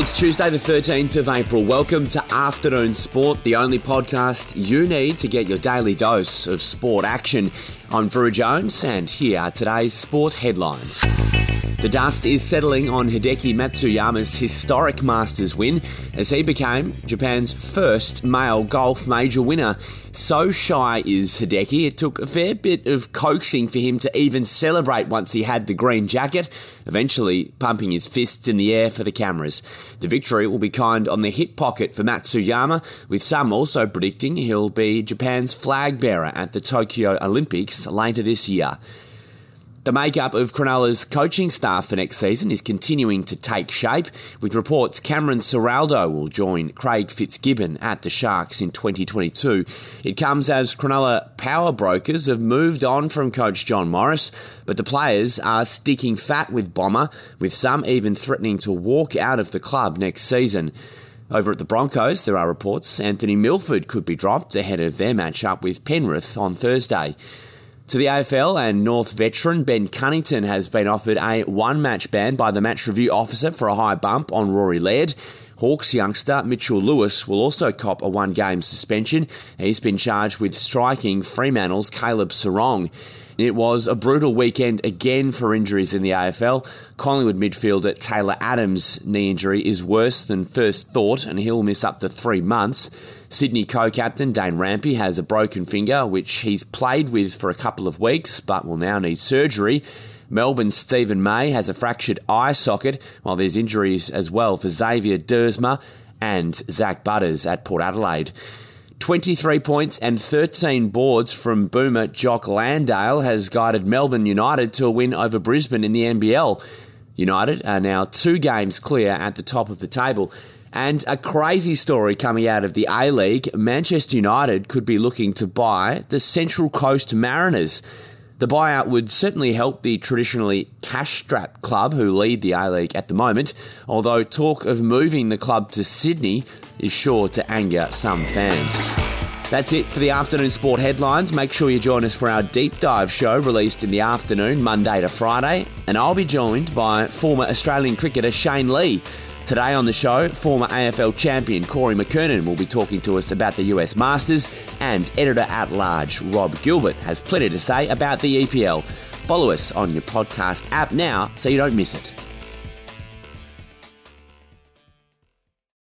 It's Tuesday, the 13th of April. Welcome to Afternoon Sport, the only podcast you need to get your daily dose of sport action. I'm Drew Jones, and here are today's sport headlines. The dust is settling on Hideki Matsuyama's historic Masters win as he became Japan's first male golf major winner. So shy is Hideki, it took a fair bit of coaxing for him to even celebrate once he had the green jacket, eventually pumping his fists in the air for the cameras. The victory will be kind on the hip pocket for Matsuyama, with some also predicting he'll be Japan's flag bearer at the Tokyo Olympics later this year. The makeup of Cronulla's coaching staff for next season is continuing to take shape, with reports Cameron Ciraldo will join Craig Fitzgibbon at the Sharks in 2022. It comes as Cronulla power brokers have moved on from coach John Morris, but the players are sticking fat with Bomber, with some even threatening to walk out of the club next season. Over at the Broncos, there are reports Anthony Milford could be dropped ahead of their matchup with Penrith on Thursday. To the AFL and North veteran Ben Cunnington has been offered a one match ban by the match review officer for a high bump on Rory Laird. Hawks youngster Mitchell Lewis will also cop a one game suspension. He's been charged with striking Fremantle's Caleb Serong. It was a brutal weekend again for injuries in the AFL. Collingwood midfielder Taylor Adams' knee injury is worse than first thought, and he'll miss up to three months. Sydney co captain Dane Rampe has a broken finger, which he's played with for a couple of weeks, but will now need surgery. Melbourne's Steven May has a fractured eye socket, while there's injuries as well for Xavier Duursma and Zak Butters at Port Adelaide. 23 points and 13 boards from boomer Jock Landale has guided Melbourne United to a win over Brisbane in the NBL. United are now two games clear at the top of the table. And a crazy story coming out of the A League Manchester United could be looking to buy the Central Coast Mariners. The buyout would certainly help the traditionally cash strapped club who lead the A League at the moment, although talk of moving the club to Sydney is sure to anger some fans. That's it for the afternoon sport headlines. Make sure you join us for our deep dive show released in the afternoon, Monday to Friday. And I'll be joined by former Australian cricketer Shane Lee. Today on the show, former AFL champion Corey McKernan will be talking to us about the US Masters, and editor at large Rob Gilbert has plenty to say about the EPL. Follow us on your podcast app now so you don't miss it.